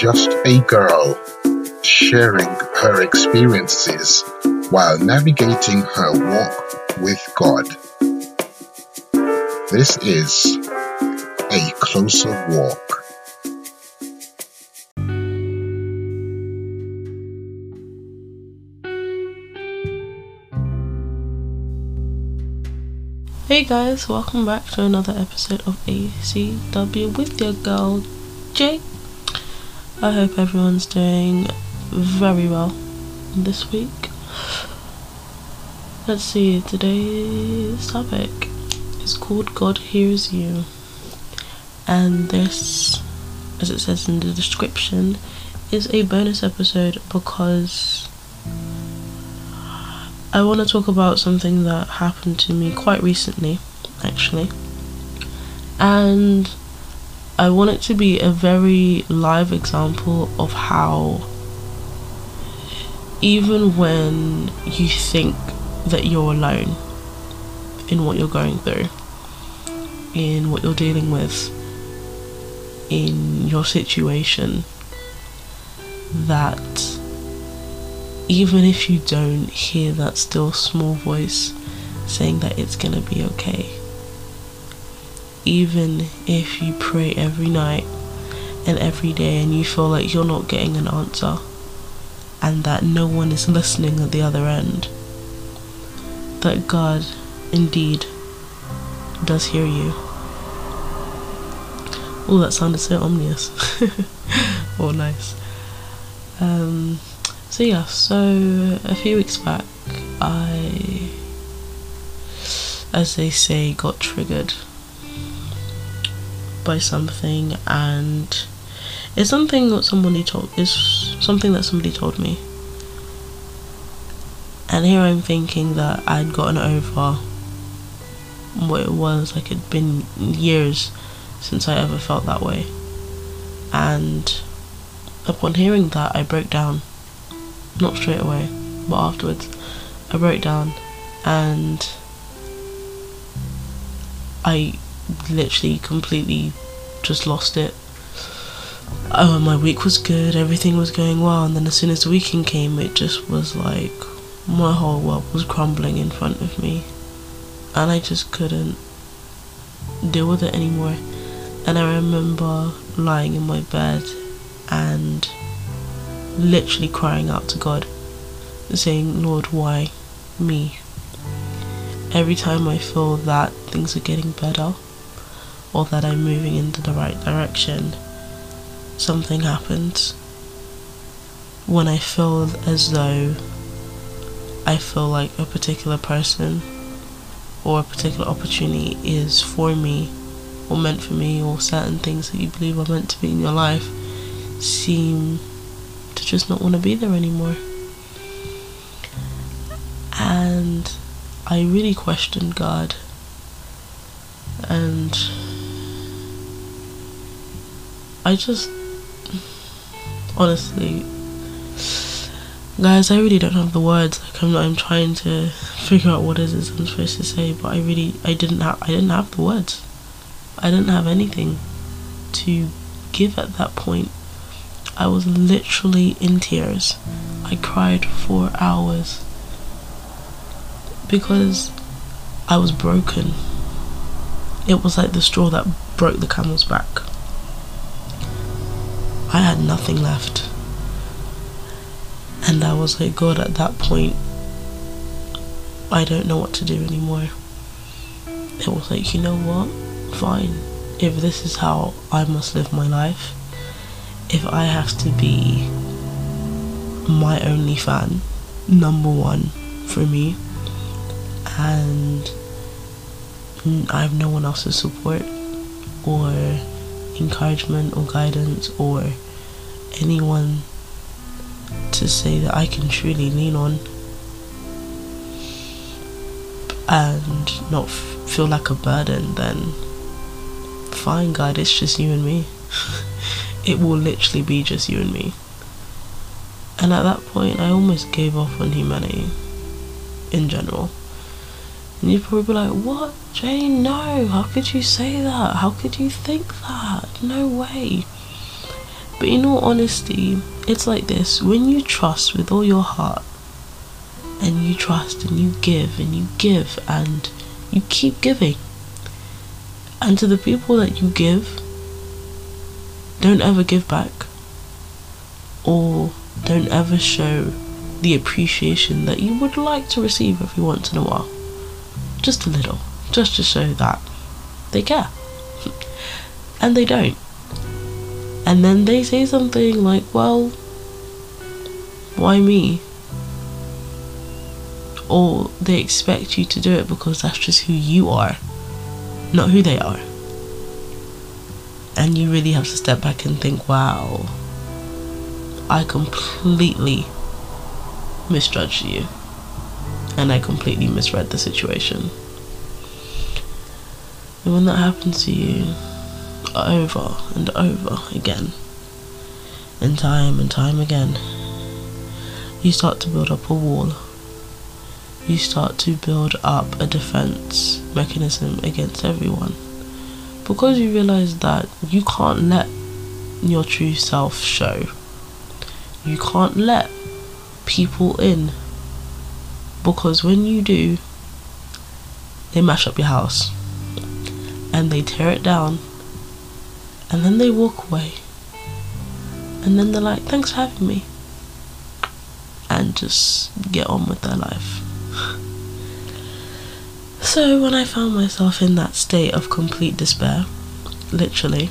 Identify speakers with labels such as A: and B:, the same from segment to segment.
A: just a girl sharing her experiences while navigating her walk with God. This is a closer walk.
B: Hey guys, welcome back to another episode of ACW with your girl Jay. I hope everyone's doing very well this week. Let's see, today's topic is called God Hears You. And this, as it says in the description, is a bonus episode because I want to talk about something that happened to me quite recently, actually. And I want it to be a very live example of how, even when you think that you're alone in what you're going through, in what you're dealing with, in your situation, that even if you don't hear that still small voice saying that it's gonna be okay, even if you pray every night and every day and you feel like you're not getting an answer and that no one is listening at the other end, that God indeed does hear you. Oh, that sounded so ominous. oh, nice. Um, so yeah, so a few weeks back, I, as they say, got triggered by something, and it's something that somebody told. Is something that somebody told me, and here I'm thinking that I'd gotten over what it was. Like it'd been years since I ever felt that way, and upon hearing that, I broke down not straight away, but afterwards, I broke down and I literally completely just lost it. Oh, my week was good, everything was going well, and then as soon as the weekend came, it just was like my whole world was crumbling in front of me, and I just couldn't deal with it anymore. And I remember lying in my bed and literally crying out to God, saying, Lord, why me? Every time I feel that things are getting better or that I'm moving into the right direction, something happens. When I feel as though I feel like a particular person or a particular opportunity is for me or meant for me or certain things that you believe are meant to be in your life seem to just not want to be there anymore. And I really questioned God. And I just honestly guys I really don't have the words like I'm, I'm trying to figure out what it is I'm supposed to say but I really I didn't have I didn't have the words I didn't have anything to give at that point I was literally in tears. I cried for hours because I was broken. It was like the straw that broke the camel's back. Had nothing left. And I was like, God, at that point, I don't know what to do anymore. It was like, you know what? Fine. If this is how I must live my life, if I have to be my only fan, number one for me, and I have no one else's support or encouragement or guidance or anyone to say that I can truly lean on and not feel like a burden, then fine, God, it's just you and me. it will literally be just you and me. And at that point, I almost gave up on humanity in general. And you'd probably be like, What, Jane? No, how could you say that? How could you think that? No way. But in all honesty, it's like this when you trust with all your heart, and you trust and you give and you give and you keep giving. And to the people that you give, don't ever give back or don't ever show the appreciation that you would like to receive every once in a while. Just a little, just to show that they care. and they don't. And then they say something like, well, why me? Or they expect you to do it because that's just who you are, not who they are. And you really have to step back and think, wow, I completely misjudged you. And I completely misread the situation. And when that happens to you over and over again, and time and time again, you start to build up a wall. You start to build up a defense mechanism against everyone. Because you realize that you can't let your true self show. You can't let people in. Because when you do, they mash up your house and they tear it down and then they walk away and then they're like, thanks for having me and just get on with their life. So when I found myself in that state of complete despair, literally,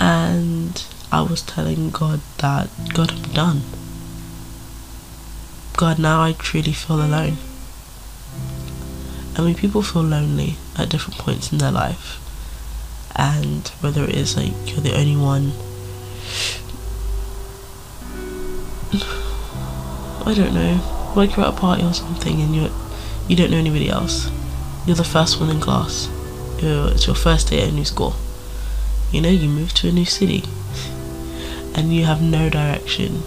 B: and I was telling God that, God, I'm done. God, now I truly feel alone. I mean, people feel lonely at different points in their life, and whether it is like you're the only one I don't know, like you're at a party or something and you're you don't know anybody else. You're the first one in class. You're, it's your first day at a new school. You know, you move to a new city and you have no direction.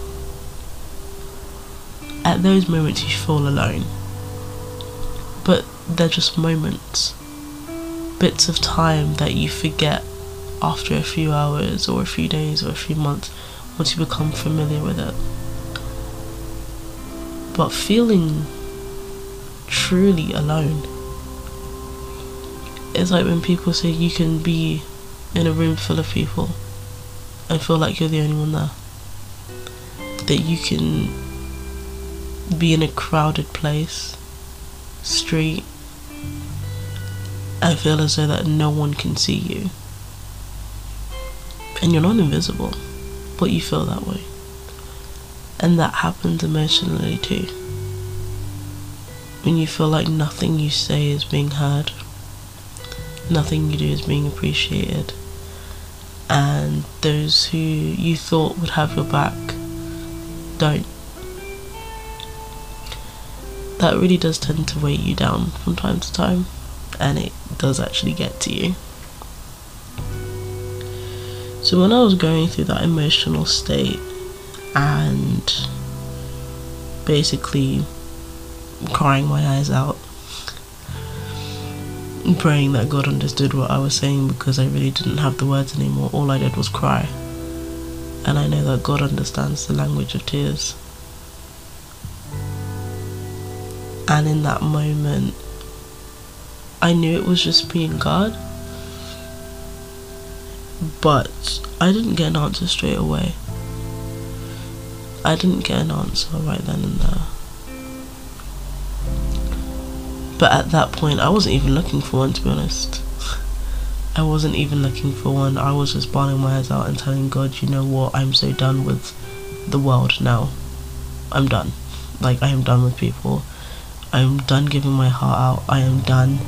B: At those moments, you feel alone. But they're just moments, bits of time that you forget after a few hours or a few days or a few months once you become familiar with it. But feeling truly alone is like when people say you can be in a room full of people and feel like you're the only one there. That you can be in a crowded place, street, and feel as though that no one can see you. And you're not invisible, but you feel that way. And that happens emotionally too. When you feel like nothing you say is being heard, nothing you do is being appreciated, and those who you thought would have your back don't. That really does tend to weigh you down from time to time, and it does actually get to you. So, when I was going through that emotional state, and basically crying my eyes out praying that God understood what I was saying because I really didn't have the words anymore. All I did was cry. And I know that God understands the language of tears. And in that moment, I knew it was just being God. But I didn't get an answer straight away. I didn't get an answer right then and there. But at that point, I wasn't even looking for one, to be honest. I wasn't even looking for one. I was just bawling my eyes out and telling God, you know what, I'm so done with the world now. I'm done. Like, I am done with people. I'm done giving my heart out. I am done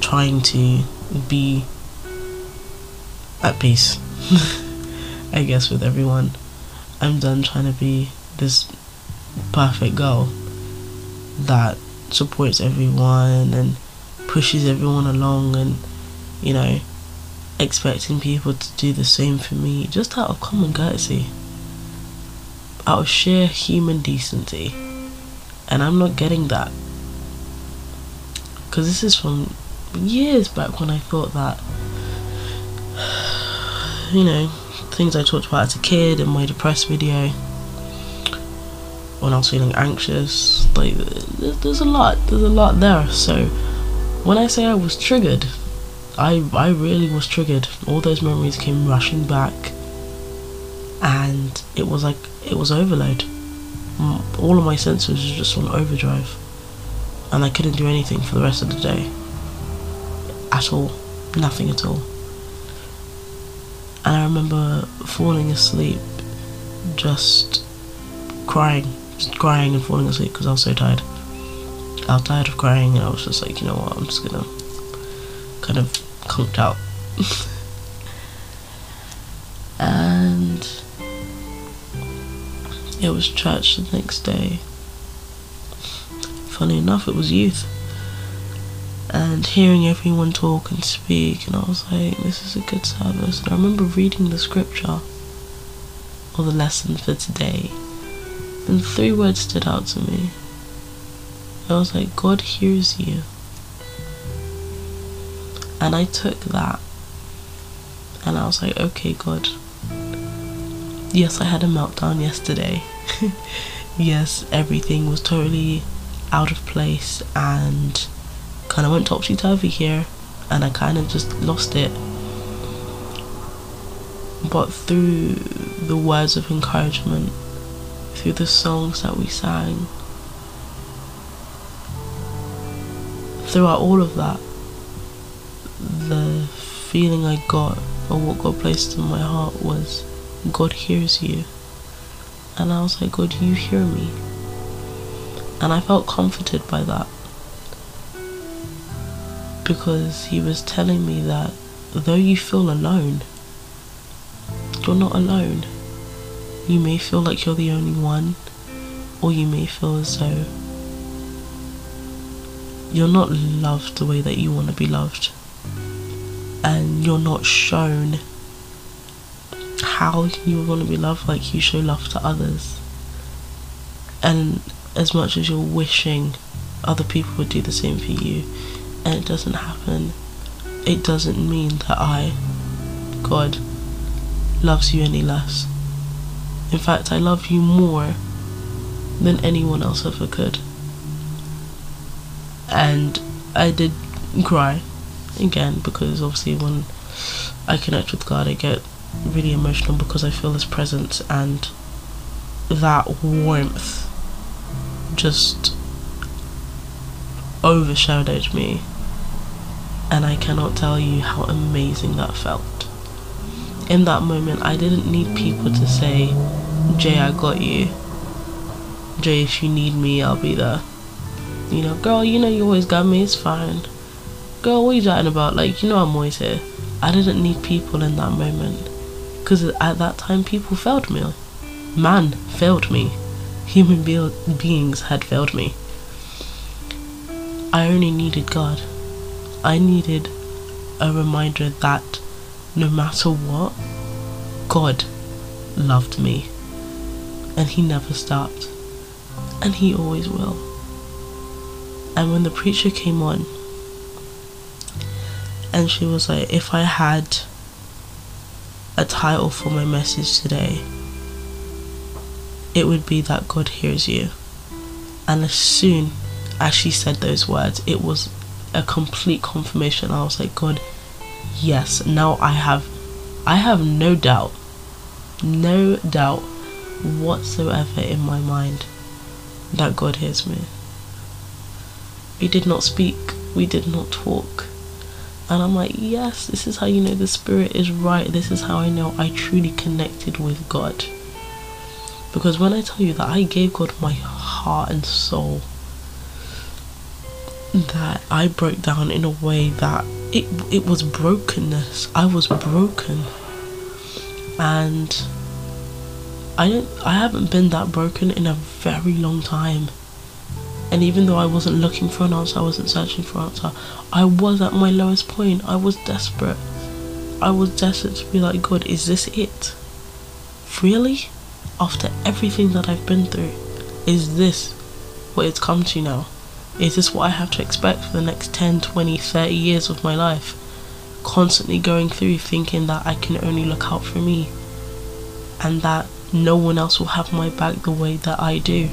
B: trying to be at peace, I guess, with everyone. I'm done trying to be this perfect girl that supports everyone and pushes everyone along and you know expecting people to do the same for me just out of common courtesy. Out of sheer human decency. And I'm not getting that. Because this is from years back when I thought that you know things I talked about as a kid in my depressed video. When I was feeling anxious, like there's a lot, there's a lot there. So when I say I was triggered, I I really was triggered. All those memories came rushing back, and it was like it was overload. All of my senses were just on overdrive, and I couldn't do anything for the rest of the day. At all, nothing at all. And I remember falling asleep, just crying, just crying and falling asleep because I was so tired. I was tired of crying, and I was just like, you know what, I'm just gonna kind of conked out. and it was church the next day. Funny enough, it was youth and hearing everyone talk and speak, and I was like, this is a good service. And I remember reading the scripture or the lesson for today, and three words stood out to me. I was like, God hears you. And I took that, and I was like, okay, God. Yes, I had a meltdown yesterday. yes, everything was totally out of place and kind of went topsy turvy here and I kind of just lost it. But through the words of encouragement, through the songs that we sang, throughout all of that, the feeling I got or what God placed in my heart was God hears you. And I was like, God, you hear me. And I felt comforted by that because he was telling me that though you feel alone, you're not alone. You may feel like you're the only one, or you may feel as though you're not loved the way that you want to be loved, and you're not shown how you want to be loved like you show love to others. And as much as you're wishing other people would do the same for you, and it doesn't happen, it doesn't mean that I, God, loves you any less. In fact, I love you more than anyone else ever could. And I did cry again because obviously when I connect with God, I get really emotional because I feel His presence and that warmth just overshadowed me and I cannot tell you how amazing that felt. In that moment, I didn't need people to say, Jay, I got you. Jay, if you need me, I'll be there. You know, girl, you know you always got me, it's fine. Girl, what are you chatting about? Like, you know I'm always here. I didn't need people in that moment. Because at that time, people failed me. Man failed me. Human be- beings had failed me. I only needed God. I needed a reminder that no matter what, God loved me. And He never stopped. And He always will. And when the preacher came on, and she was like, if I had a title for my message today, it would be that God hears you. And as soon as she said those words, it was a complete confirmation. I was like, God, yes, now I have I have no doubt, no doubt whatsoever in my mind that God hears me. We did not speak, we did not talk. And I'm like, yes, this is how you know the spirit is right. This is how I know I truly connected with God. Because when I tell you that I gave God my heart and soul, that I broke down in a way that it it was brokenness. I was broken. And I don't I haven't been that broken in a very long time. And even though I wasn't looking for an answer, I wasn't searching for an answer, I was at my lowest point. I was desperate. I was desperate to be like, God, is this it? Really? After everything that I've been through, is this what it's come to now? Is this what I have to expect for the next 10, 20, 30 years of my life? Constantly going through thinking that I can only look out for me. and that no one else will have my back the way that I do.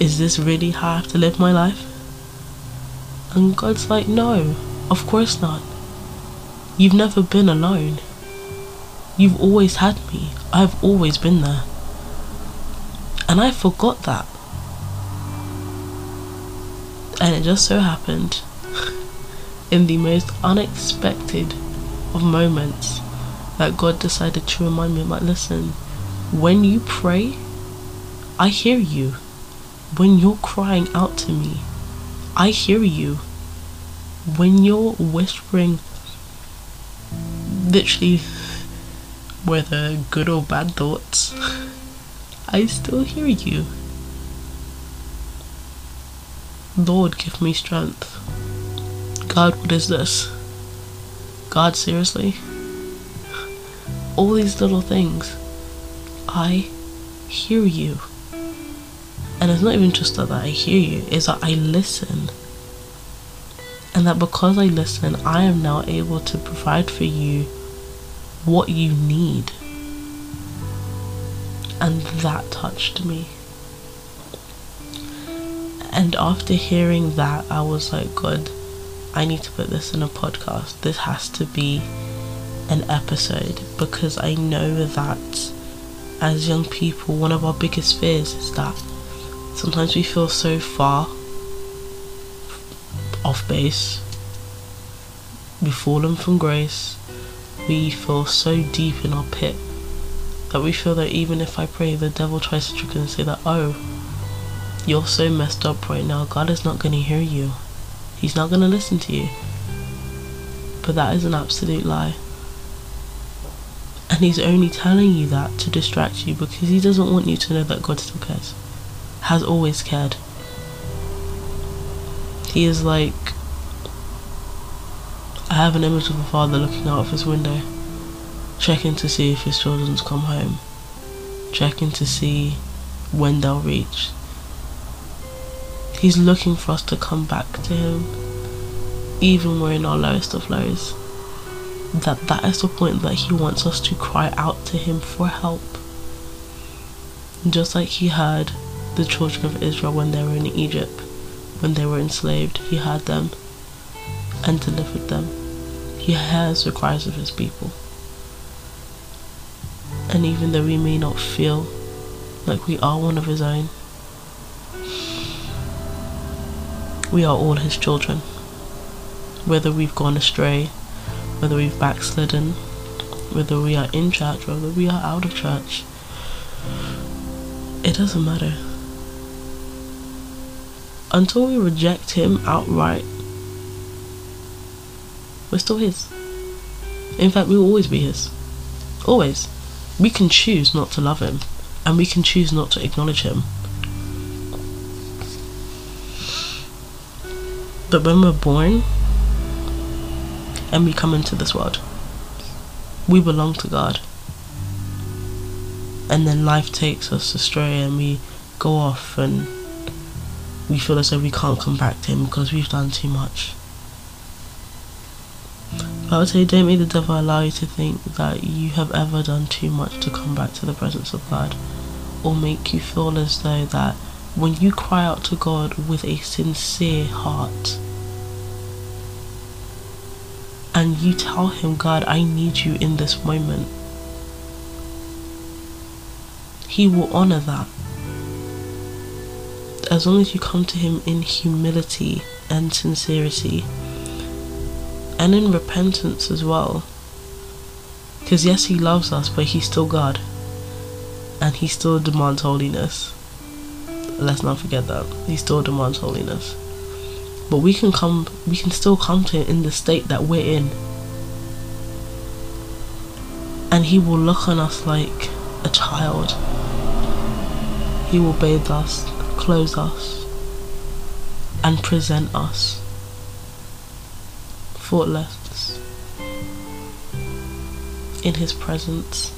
B: Is this really how I have to live my life? And God's like, no, of course not. You've never been alone. You've always had me. I've always been there. And I forgot that. And it just so happened, in the most unexpected of moments, that God decided to remind me, like, listen, when you pray, I hear you. When you're crying out to me, I hear you. When you're whispering, literally, whether good or bad thoughts, I still hear you. Lord, give me strength. God, what is this? God, seriously? All these little things. I hear you. And it's not even just that I hear you, it's that I listen. And that because I listen, I am now able to provide for you what you need. And that touched me. And after hearing that, I was like, God, I need to put this in a podcast. This has to be an episode because I know that as young people, one of our biggest fears is that sometimes we feel so far off base, we've fallen from grace, we feel so deep in our pit that we feel that even if I pray, the devil tries to trick us and say that, oh, you're so messed up right now, God is not going to hear you. He's not going to listen to you. But that is an absolute lie. And he's only telling you that to distract you because he doesn't want you to know that God still cares. Has always cared. He is like I have an image of a father looking out of his window, checking to see if his children's come home, checking to see when they'll reach. He's looking for us to come back to him, even when we're in our lowest of lows. That that is the point that he wants us to cry out to him for help. Just like he heard the children of Israel when they were in Egypt, when they were enslaved, he heard them and delivered them. He hears the cries of his people. And even though we may not feel like we are one of his own, we are all his children. Whether we've gone astray, whether we've backslidden, whether we are in church, whether we are out of church, it doesn't matter. Until we reject him outright, we're still his. In fact, we will always be his. Always. We can choose not to love him, and we can choose not to acknowledge him. But when we're born and we come into this world, we belong to God. And then life takes us astray and we go off and we feel as though we can't come back to Him because we've done too much. But I would say don't make the devil allow you to think that you have ever done too much to come back to the presence of God or make you feel as though that when you cry out to God with a sincere heart and you tell Him, God, I need you in this moment, He will honor that. As long as you come to Him in humility and sincerity and in repentance as well. Because, yes, He loves us, but He's still God. And He still demands holiness. Let's not forget that. He still demands holiness but we can come we can still come to him in the state that we're in. And he will look on us like a child. He will bathe us clothe us and present us faultless in his presence.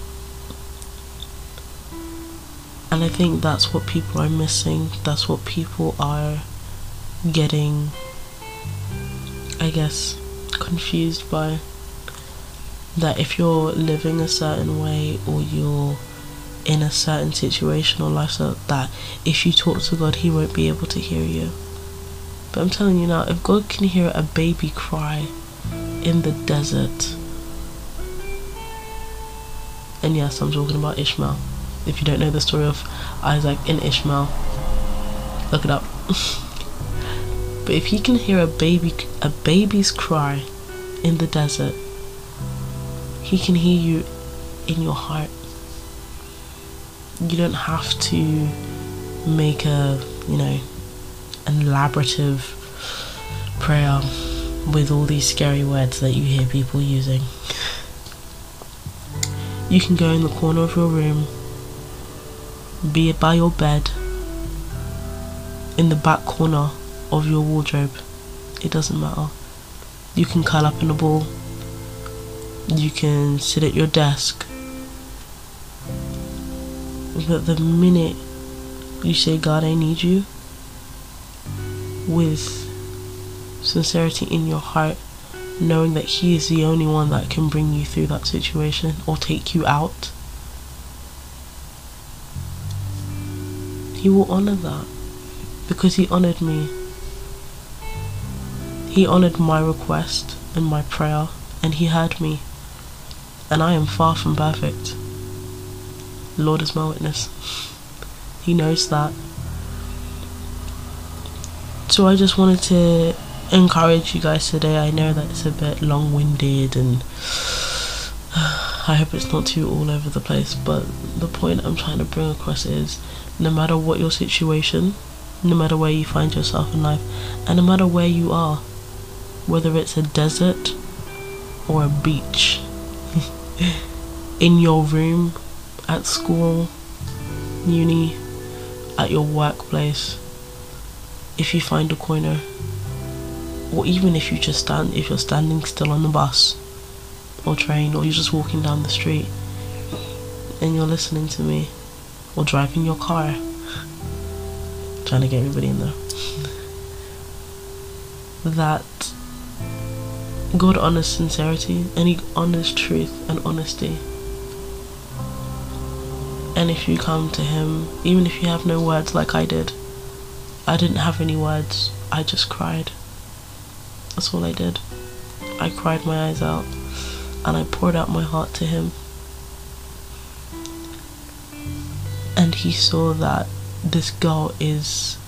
B: And I think that's what people are missing. That's what people are getting, I guess, confused by. that if you're living a certain way or you're in a certain situation or lifestyle, that if you talk to God, He won't be able to hear you. But I'm telling you now, if God can hear a baby cry in the desert, and yes, I'm talking about Ishmael. If you don't know the story of Isaac and Ishmael, look it up. but if he can hear a baby a baby's cry in the desert, he can hear you in your heart. You don't have to make a, you know, an elaborative prayer with all these scary words that you hear people using. You can go in the corner of your room, be it by your bed, in the back corner of your wardrobe. It doesn't matter. You can curl up in a ball. You can sit at your desk. But the minute you say, God, I need you, with sincerity in your heart, knowing that He is the only one that can bring you through that situation or take you out. He will honor that because He honored me. He honored my request and my prayer, and He heard me. And I am far from perfect. Lord is my witness. He knows that. So I just wanted to encourage you guys today. I know that it's a bit long winded and I hope it's not too all over the place, but the point I'm trying to bring across is no matter what your situation, no matter where you find yourself in life, and no matter where you are, whether it's a desert or a beach, in your room, at school, uni, at your workplace, if you find a corner or even if you just stand if you're standing still on the bus or train or you're just walking down the street and you're listening to me or driving your car trying to get everybody in there. That God honors sincerity and he honors truth and honesty and if you come to him even if you have no words like I did I didn't have any words I just cried that's all I did. I cried my eyes out and I poured out my heart to him. And he saw that this girl is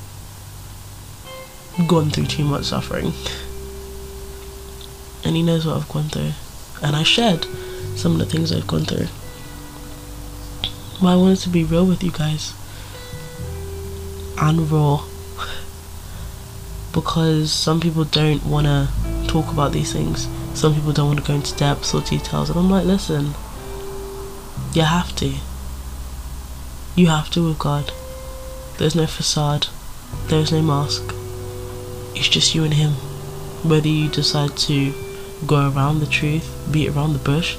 B: gone through too much suffering. And he knows what I've gone through. And I shared some of the things I've gone through. But I wanted to be real with you guys. And raw because some people don't want to talk about these things. Some people don't want to go into depths or details. And I'm like, listen, you have to. You have to with God. There's no facade, there's no mask. It's just you and Him. Whether you decide to go around the truth, beat around the bush,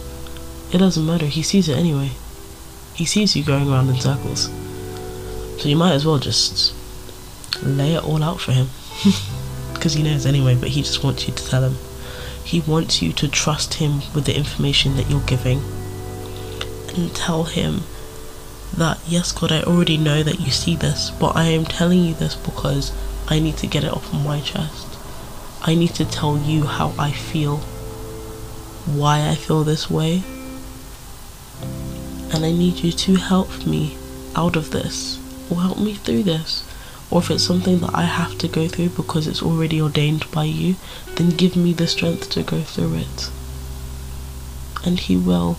B: it doesn't matter. He sees it anyway. He sees you going around in circles. So you might as well just lay it all out for Him. because he knows anyway, but he just wants you to tell him. He wants you to trust him with the information that you're giving and tell him that, yes, God, I already know that you see this, but I am telling you this because I need to get it off my chest. I need to tell you how I feel, why I feel this way, and I need you to help me out of this or help me through this or if it's something that I have to go through because it's already ordained by you, then give me the strength to go through it. And He will.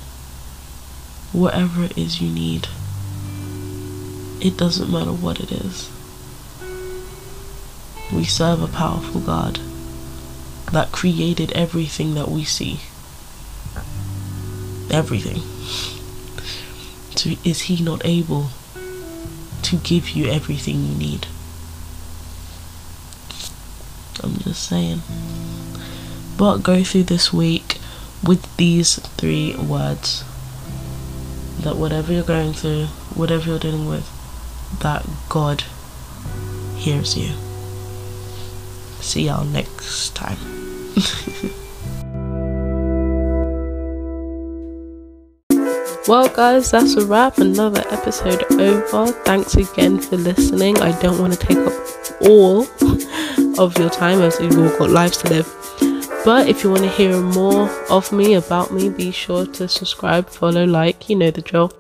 B: Whatever it is you need, it doesn't matter what it is. We serve a powerful God that created everything that we see. Everything. So is He not able to give you everything you need? I'm just saying. But go through this week with these three words that whatever you're going through, whatever you're dealing with, that God hears you. See y'all next time. Well, guys, that's a wrap. Another episode over. Thanks again for listening. I don't want to take up all of your time as you've all got lives to live. But if you want to hear more of me, about me, be sure to subscribe, follow, like, you know the drill.